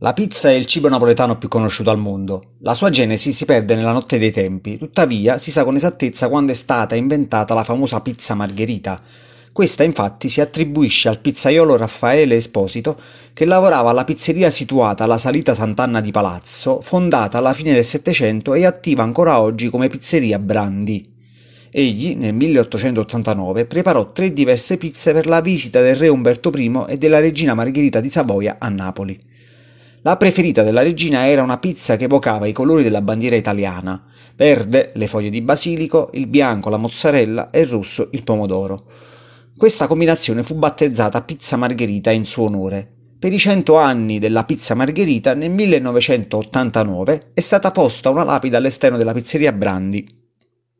La pizza è il cibo napoletano più conosciuto al mondo. La sua genesi si perde nella notte dei tempi, tuttavia si sa con esattezza quando è stata inventata la famosa pizza margherita. Questa infatti si attribuisce al pizzaiolo Raffaele Esposito che lavorava alla pizzeria situata alla salita Sant'Anna di Palazzo, fondata alla fine del Settecento e attiva ancora oggi come pizzeria Brandi. Egli, nel 1889, preparò tre diverse pizze per la visita del re Umberto I e della regina Margherita di Savoia a Napoli. La preferita della regina era una pizza che evocava i colori della bandiera italiana, verde le foglie di basilico, il bianco la mozzarella e il rosso il pomodoro. Questa combinazione fu battezzata pizza margherita in suo onore. Per i cento anni della pizza margherita nel 1989 è stata posta una lapide all'esterno della pizzeria Brandi